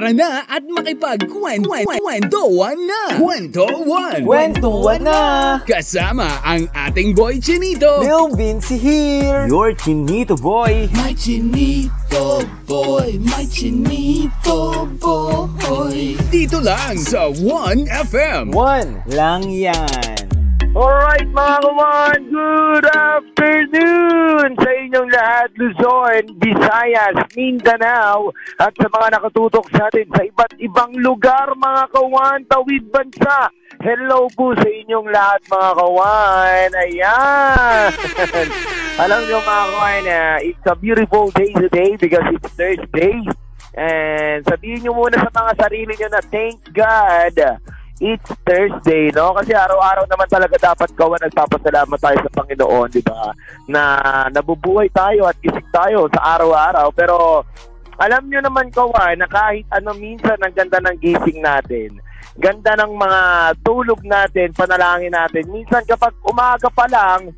Tara na at makipagkwentuhan na! Kwentuhan! Kwentuhan na! Kasama ang ating boy Chinito! Lil Vinci here! Your Chinito boy! My Chinito boy, my Chinito boy. Dito lang sa 1FM. One lang yan! Alright mga kawan, good afternoon sa inyong lahat, Luzon, Visayas, Mindanao, at sa mga nakatutok sa atin sa iba't ibang lugar mga kawan, tawid bansa. Hello po sa inyong lahat mga kawan. Ayan. Alam nyo mga kawan, uh, it's a beautiful day today because it's Thursday. And sabihin nyo muna sa mga sarili nyo na thank God it's Thursday, no? Kasi araw-araw naman talaga dapat gawa nagpapasalamat tayo sa Panginoon, di ba? Na nabubuhay tayo at gising tayo sa araw-araw. Pero alam nyo naman kawa na kahit ano minsan ang ganda ng gising natin, ganda ng mga tulog natin, panalangin natin. Minsan kapag umaga pa lang,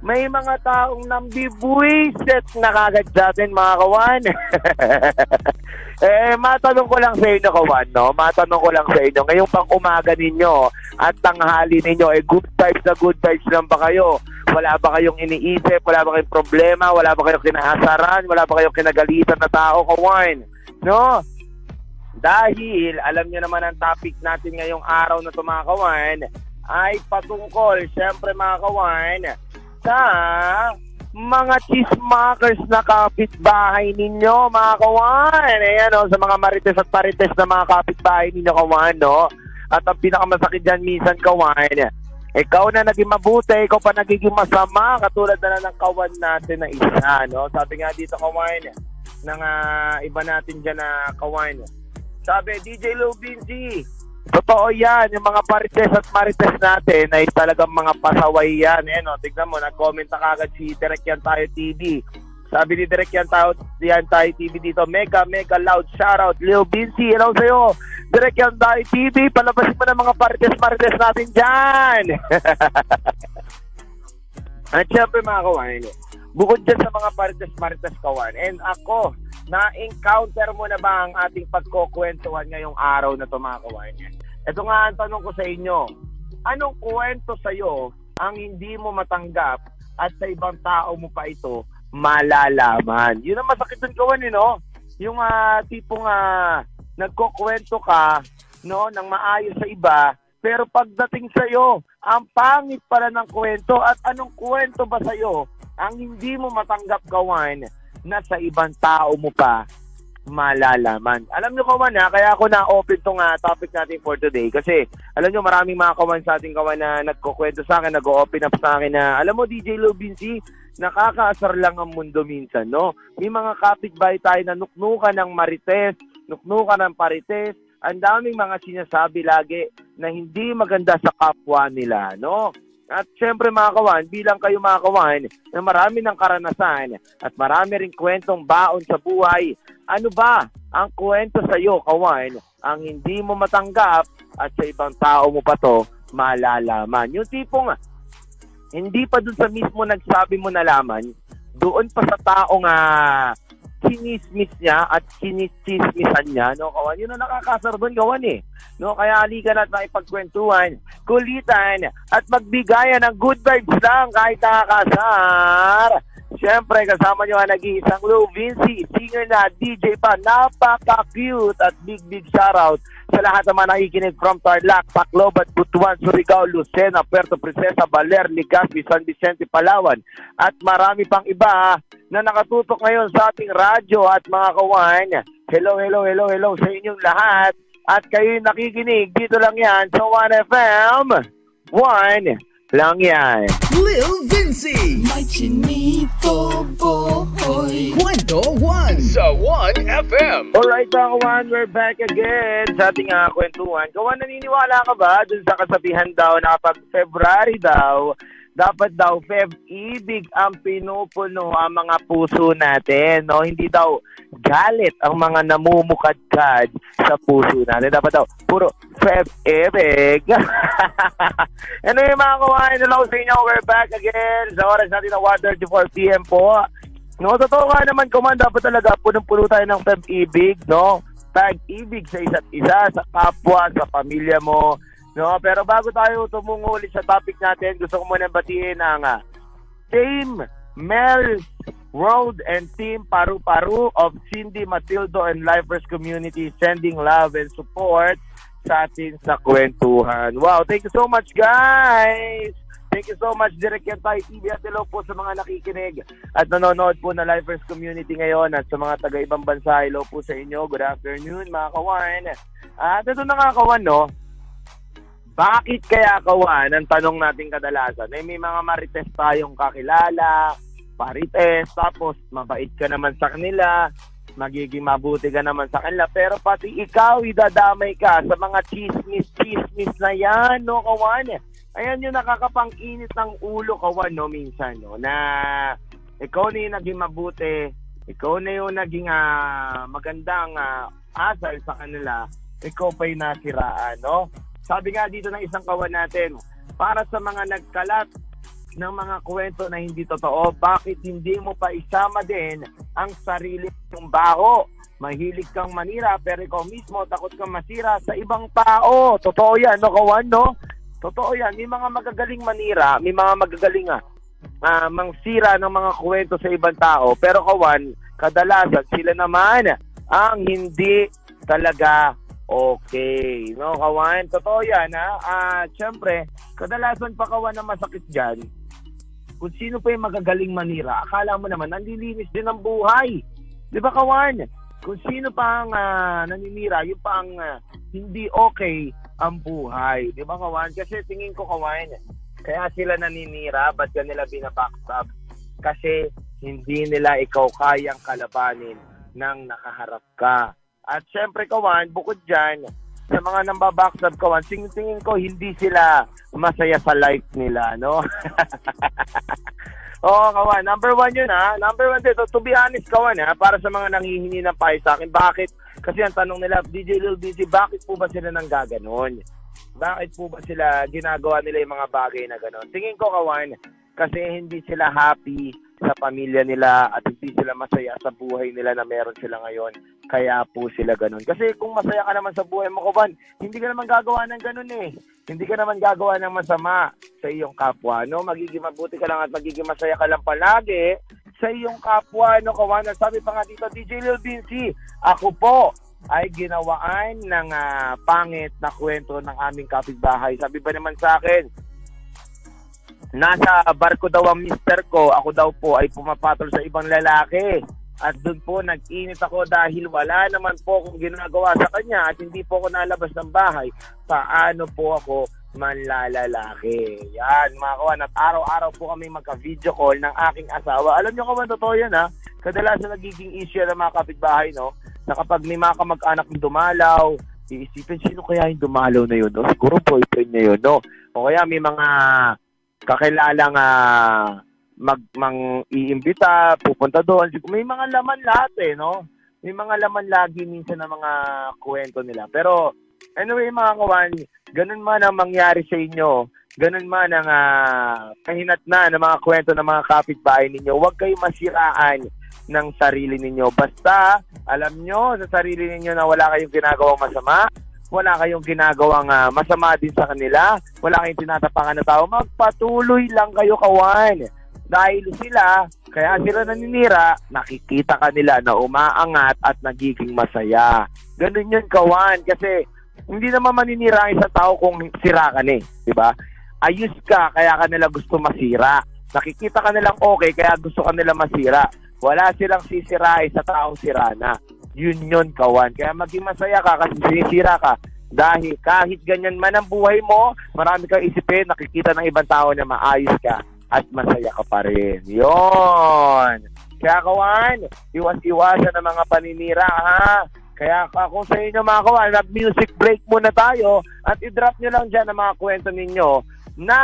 may mga taong nambibuiset na kagad sa atin, mga kawan. eh, matanong ko lang sa inyo, kawan, no? Matanong ko lang sa inyo, ngayong pang umaga ninyo at tanghali ninyo, eh, good vibes na good vibes lang ba kayo? Wala ba kayong iniisip? Wala ba kayong problema? Wala ba kayong kinahasaran? Wala ba kayong kinagalitan na tao, kawan? No? Dahil, alam niyo naman ang topic natin ngayong araw na tumakawan, ay patungkol, syempre mga kawan, sa mga chismakers na kapitbahay ninyo, mga kawan. Ayan, o, sa mga marites at parites na mga kapitbahay ninyo, kawan, no? At ang pinakamasakit dyan minsan, kawan, ikaw na naging mabuti, ikaw pa nagiging masama, katulad na lang ng kawan natin na isa, no? Sabi nga dito, kawan, ng uh, iba natin dyan na kawan. Sabi, DJ Lou Vinci, Totoo yan, yung mga parites at marites natin ay talagang mga pasaway yan. Eh, no? Tignan mo, nag-comment na kagad si Direk Yan Tayo TV. Sabi ni Direk Yan Tayo, Yan Tayo TV dito, mega, mega loud shoutout. Lil Vinci, hello sa'yo. Direk Yan Tayo TV, palabasin mo na mga parites marites natin dyan. at syempre mga kawan, bukod dyan sa mga parites marites kawan, and ako, na-encounter mo na ba ang ating pagkukwentuhan ngayong araw na ito mga kawan? Ito nga ang tanong ko sa inyo. Anong kwento sa iyo ang hindi mo matanggap at sa ibang tao mo pa ito malalaman? Yun ang masakit dun kawan, eh, no? Yung uh, tipong uh, nagkukwento ka no, ng maayos sa iba, pero pagdating sa iyo, ang pangit pala ng kwento at anong kwento ba sa iyo ang hindi mo matanggap gawan na sa ibang tao mo pa malalaman. Alam nyo kawan ha, kaya ako na-open tong uh, topic natin for today kasi alam nyo maraming mga kawan sa ating kawan na nagkukwento sa akin, nag-open up sa akin na alam mo DJ Lubinsi, nakakaasar lang ang mundo minsan, no? May mga kapitbahay tayo na nuknukan ng marites, nuknukan ng parites, ang daming mga sinasabi lagi na hindi maganda sa kapwa nila, no? At syempre mga kawan, bilang kayo mga kawan na marami ng karanasan at marami ring kwentong baon sa buhay, ano ba ang kwento sa iyo kawan ang hindi mo matanggap at sa ibang tao mo pa to malalaman? Yung tipong hindi pa dun sa mismo nagsabi mo nalaman, doon pa sa taong uh, kinismis niya at kinisismisan niya, no, kawan, yun ang nakakasar doon, kawan eh. No, kaya halika na at makipagkwentuhan, kulitan, at magbigayan ng good vibes lang kahit nakakasar. Siyempre, kasama nyo ang nag-iisang Lou Vinci, singer na, DJ pa, napaka-cute at big, big shoutout sa lahat naman nakikinig from Tarlac, Tacloban, Butuan, Surigao, Lucena, Puerto Princesa, Baler, Legazpi, San Vicente, Palawan, at marami pang iba na nakatutok ngayon sa ating radyo at mga kawan. Hello, hello, hello, hello sa inyong lahat. At kayo nakikinig dito lang yan sa 1FM. 1 lang yan. Lil Vinci, my chinito boy. Kwento 1 sa 1FM. Alright mga kawan, we're back again sa ating uh, kwentuhan. Kawan, naniniwala ka ba dun sa kasabihan daw na kapag February daw, dapat daw Feb ibig ang pinupuno ang mga puso natin no hindi daw galit ang mga namumukadkad sa puso natin dapat daw puro Feb ibig ano yung mga kawain hello sa inyo we're back again sa oras natin na 1.34 p.m. po no totoo nga naman kuman dapat talaga punong-puno tayo ng Feb ibig no pag-ibig sa isa't isa, sa kapwa, sa pamilya mo. No, pero bago tayo tumungo ulit sa topic natin, gusto ko muna batiin ang uh, Team Mel World and Team Paru Paru of Cindy Matildo and Lifers Community sending love and support sa atin sa kwentuhan. Wow, thank you so much guys! Thank you so much, Direk Kentay TV at hello po sa mga nakikinig at nanonood po na Lifers Community ngayon at sa mga taga-ibang bansa, hello po sa inyo. Good afternoon, mga kawan. At ito na nga, kawan, no? Bakit kaya kawan, ang tanong natin kadalasan, eh, may mga marites tayong kakilala, parites, tapos mabait ka naman sa kanila, magiging mabuti ka naman sa kanila, pero pati ikaw, idadamay ka sa mga chismis-chismis na yan, no, kawan? ayan yung nakakapang-init ng ulo kawan no minsan no na ikaw na yung naging mabuti ikaw na yung naging uh, magandang uh, asal sa kanila ikaw pa yung nasiraan no sabi nga dito ng isang kawan natin para sa mga nagkalat ng mga kwento na hindi totoo bakit hindi mo pa isama din ang sarili mong baho mahilig kang manira pero ikaw mismo takot kang masira sa ibang tao totoo yan no kawan no Totoo yan. May mga magagaling manira, may mga magagaling ah, uh, mangsira ng mga kwento sa ibang tao. Pero kawan, kadalasan sila naman ang hindi talaga okay. No, kawan? Totoo yan ha. Ah, uh, syempre, kadalasan pa kawan na masakit diyan. Kung sino pa yung magagaling manira, akala mo naman nandilinis din ang buhay. 'Di ba kawan? Kung sino pa ang uh, naninira, yung pa ang uh, hindi okay ang buhay. Di ba, Kawan? Kasi tingin ko, Kawan, kaya sila naninira, ba't ka nila binabackstab? Kasi hindi nila ikaw kayang kalabanin nang nakaharap ka. At syempre, Kawan, bukod dyan, sa mga nambabackstab, Kawan, tingin, tingin ko, hindi sila masaya sa life nila, no? Oo, Kawan. Number one yun, ha? Number one dito, to be honest, Kawan, ha? Para sa mga nanghihingi ng pahay sa akin, bakit kasi ang tanong nila, DJ Lil DJ, bakit po ba sila nang gaganon? Bakit po ba sila ginagawa nila yung mga bagay na ganon? Tingin ko, Kawan, kasi hindi sila happy sa pamilya nila at hindi sila masaya sa buhay nila na meron sila ngayon. Kaya po sila ganun. Kasi kung masaya ka naman sa buhay mo, Kawan, hindi ka naman gagawa ng ganun eh. Hindi ka naman gagawa ng masama sa iyong kapwa. No? Magiging mabuti ka lang at magiging masaya ka lang palagi sa iyong kapwa, no, kawanan. Sabi pa nga dito, DJ Lil Vinci, ako po ay ginawaan ng uh, pangit na kwento ng aming kapitbahay. Sabi ba naman sa akin, nasa barko daw ang mister ko, ako daw po ay pumapatol sa ibang lalaki. At doon po nag-init ako dahil wala naman po akong ginagawa sa kanya at hindi po ako nalabas ng bahay. Paano po ako manlalalaki. Yan, mga kawan. At araw-araw po kami magka-video call ng aking asawa. Alam nyo kawan, totoo yan ha. Kadalasan nagiging issue ng mga kapitbahay, no? Na kapag may mga kamag-anak dumalaw, iisipin, sino kaya yung dumalaw na yun? No? Siguro boyfriend niya yun, no? O kaya may mga kakilalang uh, mag mang iimbita, pupunta doon. May mga laman lahat eh, no? May mga laman lagi minsan ng mga kwento nila. Pero Anyway, mga kawan, ganun man ang mangyari sa inyo, ganun man ang uh, na ng mga kwento ng mga kapitbahay ninyo, huwag kayo masiraan ng sarili ninyo. Basta, alam nyo sa sarili ninyo na wala kayong ginagawang masama, wala kayong ginagawang uh, masama din sa kanila, wala kayong tinatapangan na tao, magpatuloy lang kayo kawan. Dahil sila, kaya sila naninira, nakikita kanila na umaangat at nagiging masaya. Ganun yun kawan, kasi hindi naman maninira ang isang tao kung sira ka ni, di ba? Ayos ka, kaya ka nila gusto masira. Nakikita ka nilang okay, kaya gusto ka nila masira. Wala silang sisirain sa taong sira na. Yun yun, kawan. Kaya maging masaya ka kasi sinisira ka. Dahil kahit ganyan man ang buhay mo, marami kang isipin, nakikita ng ibang tao na maayos ka at masaya ka pa rin. Yon. Kaya kawan, iwas-iwasan ng mga paninira ha. Kaya ako sa inyo mga kawan, music break muna tayo at i-drop nyo lang dyan ang mga kwento ninyo na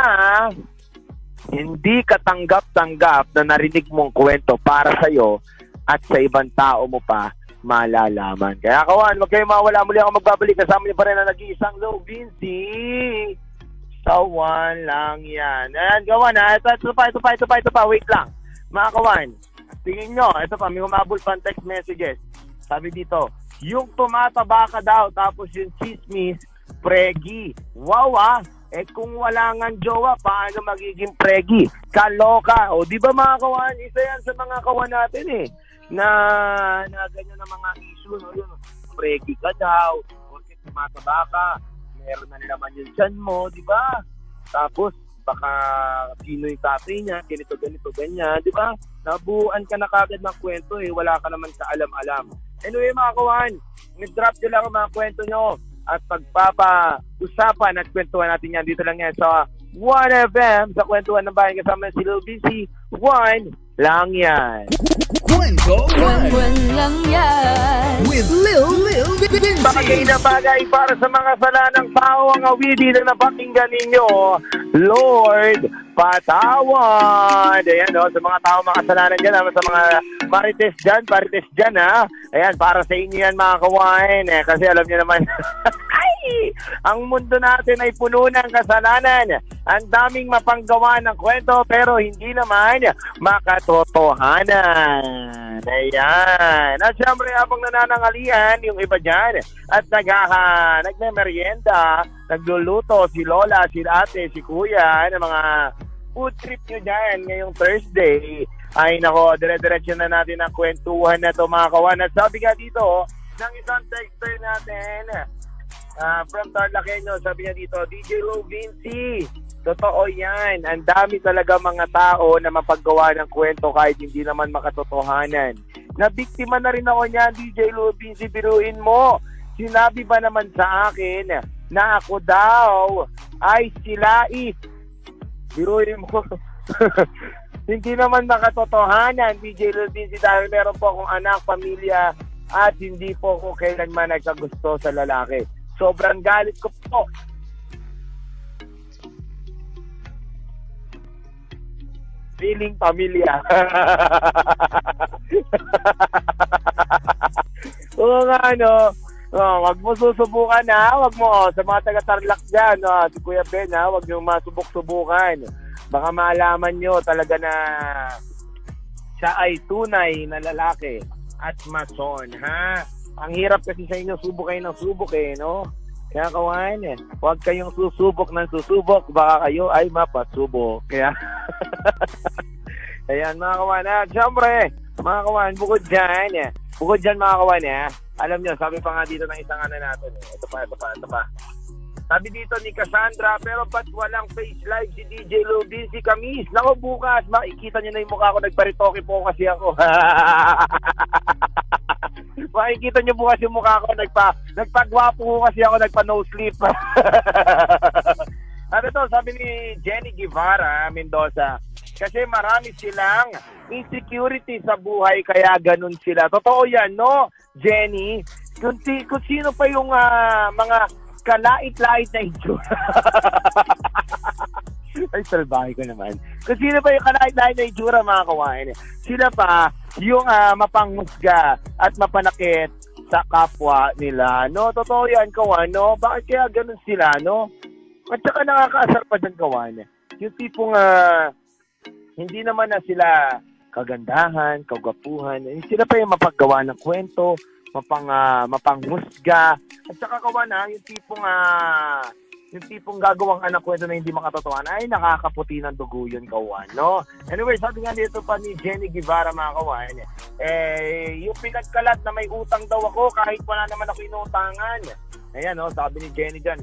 hindi katanggap-tanggap na narinig mong kwento para sa iyo at sa ibang tao mo pa malalaman. Kaya kawan, wag kayo mawala muli ako magbabalik. Kasama niyo pa rin na nag-iisang low, Vinci. Sawan lang yan. Ayan, kawan ha. Ito, ito pa, ito pa, ito pa, ito pa. Wait lang. Mga kawan, tingin nyo, ito pa, may humabol pa text messages. Sabi dito, yung tumataba ka daw, tapos yung chismis, pregi. Wow ah! Eh kung wala nga jowa, paano magiging pregi? Kaloka. O di ba mga kawan, isa yan sa mga kawan natin eh. Na, na ganyan na mga issue. No? Yun, pregi ka daw. Porque tumataba ka. Meron na naman yung chan mo, di ba? Tapos, baka sino yung tatay niya, ganito, ganito, ganyan, di ba? Nabuuan ka na kagad ng kwento eh, wala ka naman sa alam-alam. Anyway mga kawan, nag-drop nyo lang ang mga kwento nyo at pagpapa-usapan at kwentuhan natin yan dito lang yan sa 1FM sa kwentuhan ng bayan kasama si Lil BC. 1 lang yan. Kwento lang yan. with Lil Lil Bagay Vinci. na bagay para sa mga salanang tao ang awidi na napakinggan ninyo. Lord, patawad. Ayan, no, sa mga tao makasalanan dyan, ha, sa mga marites dyan, marites dyan, ha. Ayan, para sa inyo yan, mga kawain. Eh, kasi alam niyo naman, ang mundo natin ay puno ng kasalanan. Ang daming mapanggawa ng kwento, pero hindi naman makatotohanan. Ayan. At syempre, habang nananangalian, yung iba dyan, at naghaha, nagme-merienda, nagluluto, si Lola, si ate, si kuya, ng mga food trip nyo dyan ngayong Thursday. Ay nako, dire-diretso na natin ang kwentuhan na to mga kawan. At sabi nga dito, ng isang texter natin, ah, from Tarlaqueño, sabi niya dito, DJ Lou Vinci, totoo yan. Ang dami talaga mga tao na mapaggawa ng kwento kahit hindi naman makatotohanan. Nabiktima na rin ako niyan, DJ Lou Vinci, biruin mo. Sinabi ba naman sa akin na ako daw ay silais Biruin mo. hindi naman nakatotohanan, DJ Lubisi, dahil meron po akong anak, pamilya, at hindi po ako kailanman nagkagusto sa lalaki. Sobrang galit ko po. Feeling pamilya. Oo nga, ano. Oh, wag mo susubukan ha, wag mo oh, sa mga taga-Tarlac diyan, oh, si Kuya Ben ha, wag niyo masubok-subukan. Baka malaman nyo talaga na siya ay tunay na lalaki at mason, ha? Ang hirap kasi sa inyo, subok kayo ng subok eh, no? Kaya kawan, eh, huwag kayong susubok ng susubok, baka kayo ay mapasubok. Kaya, ayan mga kawan, ha? Siyempre, mga kawan, bukod dyan, eh, bukod dyan mga kawan, eh, alam nyo, sabi pa nga dito ng isang ano natin, eh, ito pa, ito pa, ito pa. Sabi dito ni Cassandra, pero ba't walang face live si DJ Lubin, si Kamis? Nako bukas, makikita niyo na yung mukha ko, nagparitoke po kasi ako. makikita niyo bukas yung mukha ko, nagpa, nagpagwapo ko kasi ako, nagpa no sleep. ano to, sabi ni Jenny Guevara, Mendoza, kasi marami silang insecurity sa buhay, kaya ganun sila. Totoo yan, no, Jenny? Kung, kung sino pa yung ah, mga kalait-lait na itsura. Ay, ko naman. Kung sino pa yung kalait-lait na itsura, mga kawain, sila pa yung ah, mapanghusga at mapanakit sa kapwa nila. No, totoo yan, kawan, no? Bakit kaya ganun sila, no? At saka nakakaasar pa dyan, kawan. Yung tipong ah, hindi naman na sila kagandahan, kagwapuhan. Eh, Sila pa yung mapaggawa ng kwento, mapang, ah, mapanghusga. At saka kawan ha, yung tipong ah, yung tipong gagawang anak kwento na hindi makatotohanan ay nakakaputi ng dugo yun kawan, no? Anyway, sabi nga dito pa ni Jenny Guevara mga kawan, eh, yung pinagkalat na may utang daw ako kahit wala naman ako inutangan. Ayan, no, sabi ni Jenny dyan,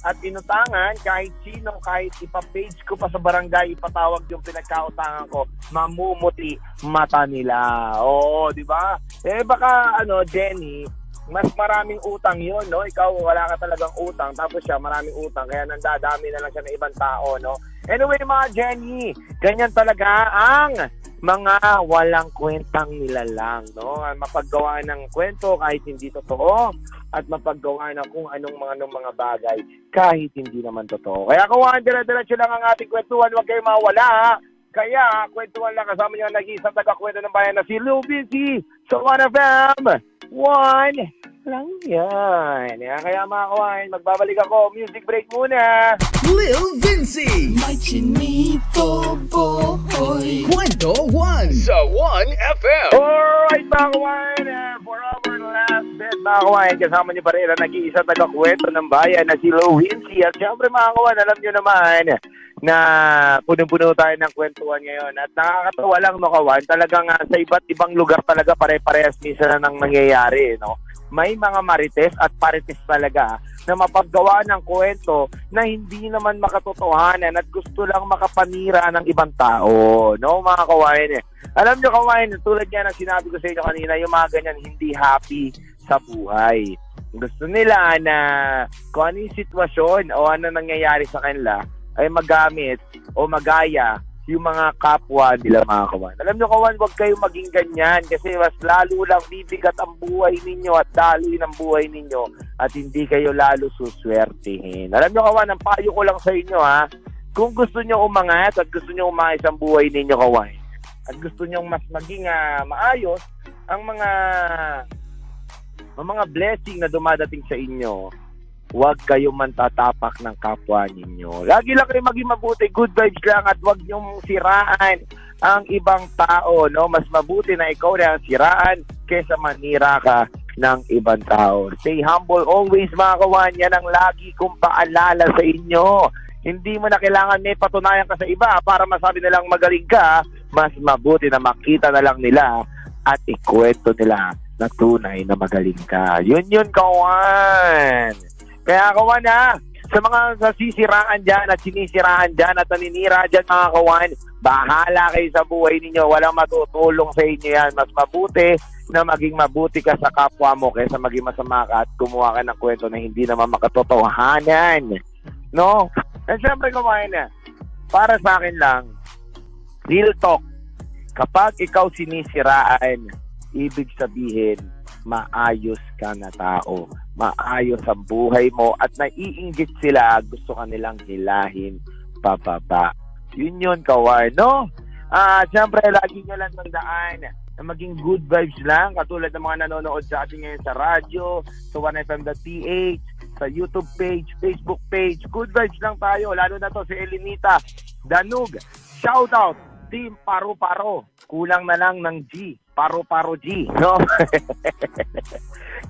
at inutangan kahit sino, kahit ipapage ko pa sa barangay, ipatawag yung pinagkautangan ko, mamumuti mata nila. Oo, di ba? Eh baka ano, Jenny, mas maraming utang yun, no? Ikaw wala ka talagang utang, tapos siya maraming utang, kaya nandadami na lang siya ng ibang tao, no? Anyway, mga Jenny, ganyan talaga ang mga walang kwentang nilalang, no? Mapaggawa ng kwento kahit hindi totoo at mapaggawa ng kung anong mga anong mga bagay kahit hindi naman totoo. Kaya kawan, dire-diretso lang ang ating kwentuhan, huwag kayo mawala, ha? Kaya, kwentuhan lang kasama niyo ang nag-iisang taga-kwento ng bayan na si Lou Busy sa 1FM. One lang yan. Kaya, kaya mga kawan, magbabalik ako. Music break muna. Lil Vinci. May chinito boy. Kwento One sa 1FM. Alright, mga kawan, uh, for our last Yes, mga kawain, kasama niyo pa rin ang nag-iisa taga-kwento ng bayan na si Lo Wincy. At syempre mga kawain, alam niyo naman na puno-puno tayo ng kwentuhan ngayon. At nakakatawa lang, no, kawan, talagang ah, sa iba't ibang lugar talaga pare-parehas minsan na nang nangyayari, no? May mga marites at parites talaga na mapaggawa ng kwento na hindi naman makatotohanan at gusto lang makapanira ng ibang tao, no, mga kawain eh. Alam nyo kawain, tulad yan ang sinabi ko sa inyo kanina, yung mga ganyan hindi happy sa buhay. Gusto nila na kung ano yung sitwasyon o ano nangyayari sa kanila ay magamit o magaya yung mga kapwa nila mga kawan. Alam nyo kawan, huwag kayong maging ganyan kasi mas lalo lang bibigat ang buhay ninyo at daloy ng buhay ninyo at hindi kayo lalo suswertihin. Alam nyo kawan, ang payo ko lang sa inyo ha, kung gusto nyo umangat at gusto nyo umayos ang buhay ninyo kawan, at gusto nyo mas maging ah, maayos ang mga ang mga blessing na dumadating sa inyo, huwag kayong mantatapak ng kapwa ninyo. Lagi lang kayo maging mabuti, good vibes lang at huwag niyong siraan ang ibang tao, no? Mas mabuti na ikaw na ang siraan kesa manira ka ng ibang tao. Stay humble always, mga kawan. Yan ang lagi kong paalala sa inyo. Hindi mo na kailangan may patunayan ka sa iba para masabi nilang magaling ka. Mas mabuti na makita na lang nila at ikwento nila na tunay na magaling ka. Yun yun, kawan. Kaya kawan ha, sa mga nasisiraan dyan at sinisiraan dyan at naninira dyan mga kawan, bahala kayo sa buhay ninyo. Walang matutulong sa inyo yan. Mas mabuti na maging mabuti ka sa kapwa mo kaysa maging masama ka at kumuha ka ng kwento na hindi naman makatotohanan. No? And syempre kawan na, para sa akin lang, real talk, kapag ikaw sinisiraan, ibig sabihin, maayos ka na tao. Maayos ang buhay mo at naiinggit sila, gusto ka nilang hilahin pababa. Yun yun, kawan, no? Ah, syempre, lagi nyo lang tandaan na maging good vibes lang, katulad ng mga nanonood sa atin ngayon sa radyo, sa 1FM.ph, sa YouTube page, Facebook page. Good vibes lang tayo, lalo na to si Elinita Danug. Shout out, Team Paro-Paro. Kulang na lang ng G. Paro-Paro G. No?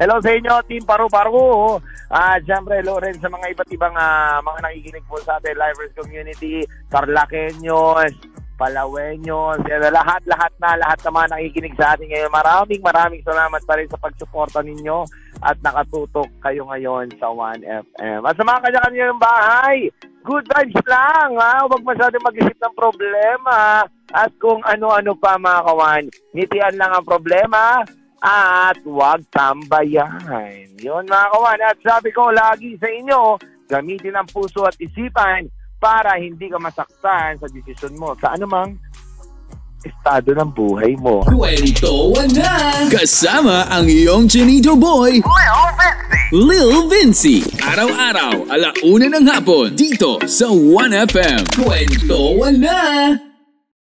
hello sa inyo, Team Paro-Paro. Ah, siyempre, hello rin sa mga iba't ibang ah, mga nakikinig po sa atin, Livers Community, Tarlaqueños, Palaweños, yan, lahat, lahat na, lahat na mga nakikinig sa atin ngayon. Maraming, maraming salamat pa rin sa pagsuporta ninyo at nakatutok kayo ngayon sa 1FM. At sa mga kanya-kanya ng bahay, good vibes lang, ha? Huwag masyadong mag-isip ng problema. At kung ano-ano pa, mga kawan, ngitian lang ang problema at huwag tambayan. Yun, mga kawan. At sabi ko lagi sa inyo, gamitin ang puso at isipan para hindi ka masaktan sa desisyon mo sa anumang estado ng buhay mo. Kwentuhan na! Kasama ang iyong Chinito Boy, Lil Vinci. Araw-araw, alauna ng hapon, dito sa 1FM. Kwentuhan na!